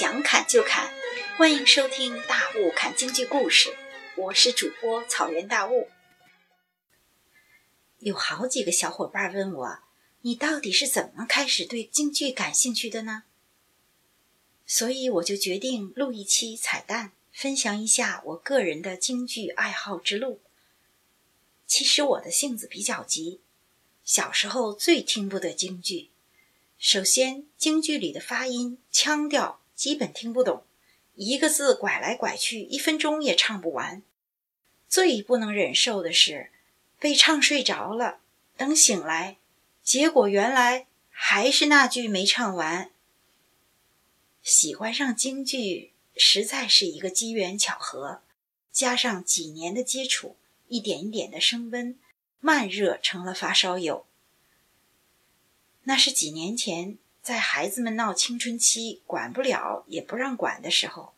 想砍就砍，欢迎收听大雾砍京剧故事，我是主播草原大雾。有好几个小伙伴问我，你到底是怎么开始对京剧感兴趣的呢？所以我就决定录一期彩蛋，分享一下我个人的京剧爱好之路。其实我的性子比较急，小时候最听不得京剧。首先，京剧里的发音、腔调基本听不懂，一个字拐来拐去，一分钟也唱不完。最不能忍受的是被唱睡着了，等醒来，结果原来还是那句没唱完。喜欢上京剧实在是一个机缘巧合，加上几年的接触，一点一点的升温，慢热成了发烧友。那是几年前，在孩子们闹青春期、管不了也不让管的时候，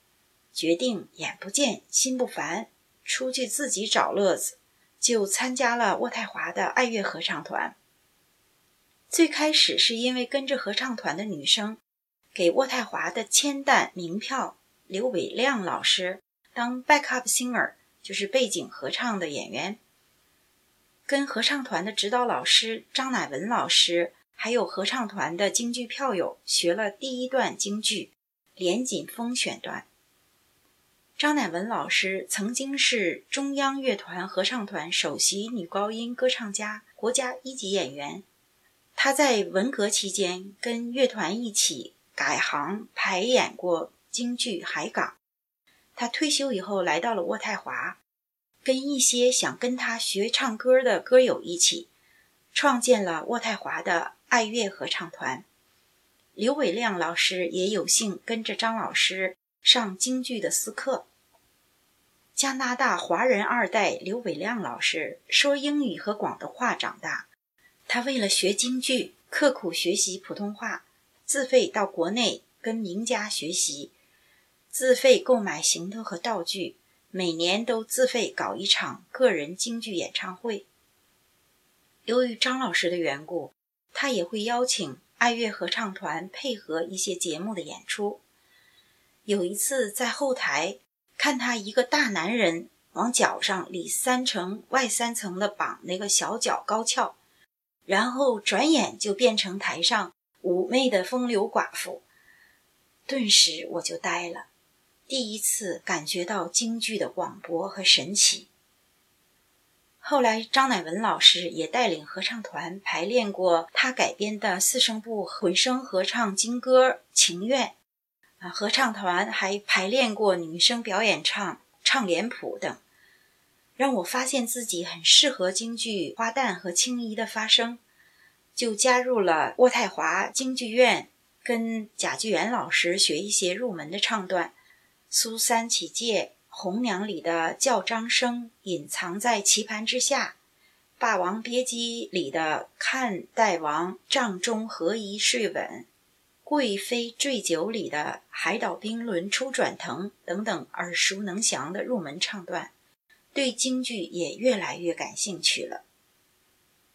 决定眼不见心不烦，出去自己找乐子，就参加了渥太华的爱乐合唱团。最开始是因为跟着合唱团的女生，给渥太华的千旦名票刘伟亮老师当 backup singer，就是背景合唱的演员，跟合唱团的指导老师张乃文老师。还有合唱团的京剧票友学了第一段京剧《连锦风》选段。张乃文老师曾经是中央乐团合唱团首席女高音歌唱家、国家一级演员。他在文革期间跟乐团一起改行排演过京剧《海港》。他退休以后来到了渥太华，跟一些想跟他学唱歌的歌友一起，创建了渥太华的。爱乐合唱团，刘伟亮老师也有幸跟着张老师上京剧的私课。加拿大华人二代刘伟亮老师说英语和广东话长大，他为了学京剧，刻苦学习普通话，自费到国内跟名家学习，自费购买行头和道具，每年都自费搞一场个人京剧演唱会。由于张老师的缘故。他也会邀请爱乐合唱团配合一些节目的演出。有一次在后台看他一个大男人往脚上里三层外三层的绑那个小脚高跷，然后转眼就变成台上妩媚的风流寡妇，顿时我就呆了，第一次感觉到京剧的广博和神奇。后来，张乃文老师也带领合唱团排练过他改编的四声部混声合唱京歌《情愿》，啊，合唱团还排练过女声表演唱《唱脸谱》等，让我发现自己很适合京剧花旦和青衣的发声，就加入了渥太华京剧院，跟贾巨源老师学一些入门的唱段，《苏三起解》。《红娘》里的叫张生隐藏在棋盘之下，《霸王别姬》里的看大王帐中何以睡稳，《贵妃醉酒》里的海岛冰轮初转腾等等耳熟能详的入门唱段，对京剧也越来越感兴趣了。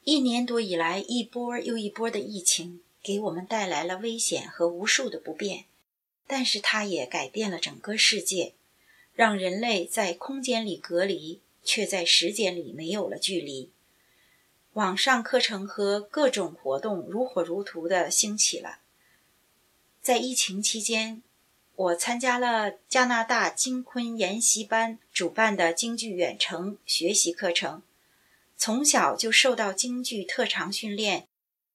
一年多以来，一波又一波的疫情给我们带来了危险和无数的不便，但是它也改变了整个世界。让人类在空间里隔离，却在时间里没有了距离。网上课程和各种活动如火如荼地兴起了。在疫情期间，我参加了加拿大京昆研习班主办的京剧远程学习课程。从小就受到京剧特长训练，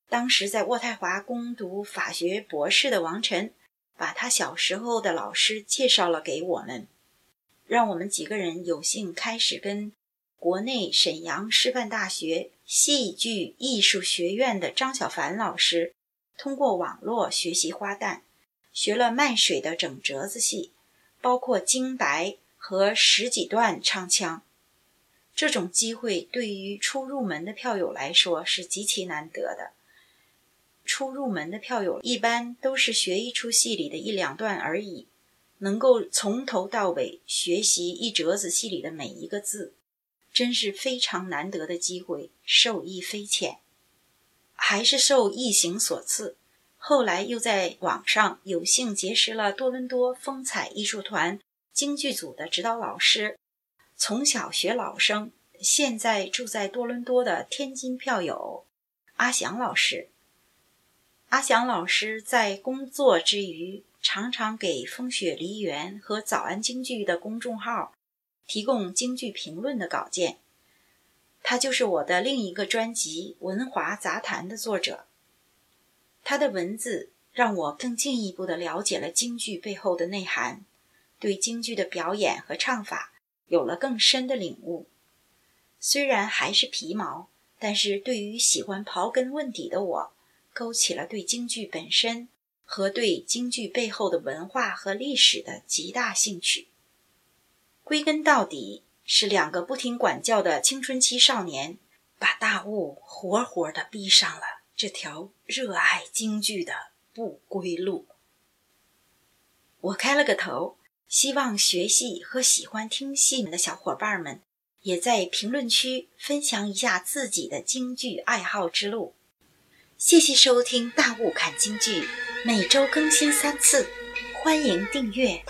当时在渥太华攻读法学博士的王晨，把他小时候的老师介绍了给我们。让我们几个人有幸开始跟国内沈阳师范大学戏剧艺术学院的张小凡老师，通过网络学习花旦，学了卖水的整折子戏，包括京白和十几段唱腔。这种机会对于初入门的票友来说是极其难得的。初入门的票友一般都是学一出戏里的一两段而已。能够从头到尾学习一折子戏里的每一个字，真是非常难得的机会，受益匪浅。还是受疫情所赐，后来又在网上有幸结识了多伦多风采艺术团京剧组的指导老师，从小学老生，现在住在多伦多的天津票友阿祥老师。阿祥老师在工作之余，常常给风雪梨园和早安京剧的公众号提供京剧评论的稿件。他就是我的另一个专辑《文华杂谈》的作者。他的文字让我更进一步的了解了京剧背后的内涵，对京剧的表演和唱法有了更深的领悟。虽然还是皮毛，但是对于喜欢刨根问底的我。勾起了对京剧本身和对京剧背后的文化和历史的极大兴趣。归根到底，是两个不听管教的青春期少年，把大雾活活的逼上了这条热爱京剧的不归路。我开了个头，希望学戏和喜欢听戏的小伙伴们，也在评论区分享一下自己的京剧爱好之路。谢谢收听《大雾看京剧》，每周更新三次，欢迎订阅。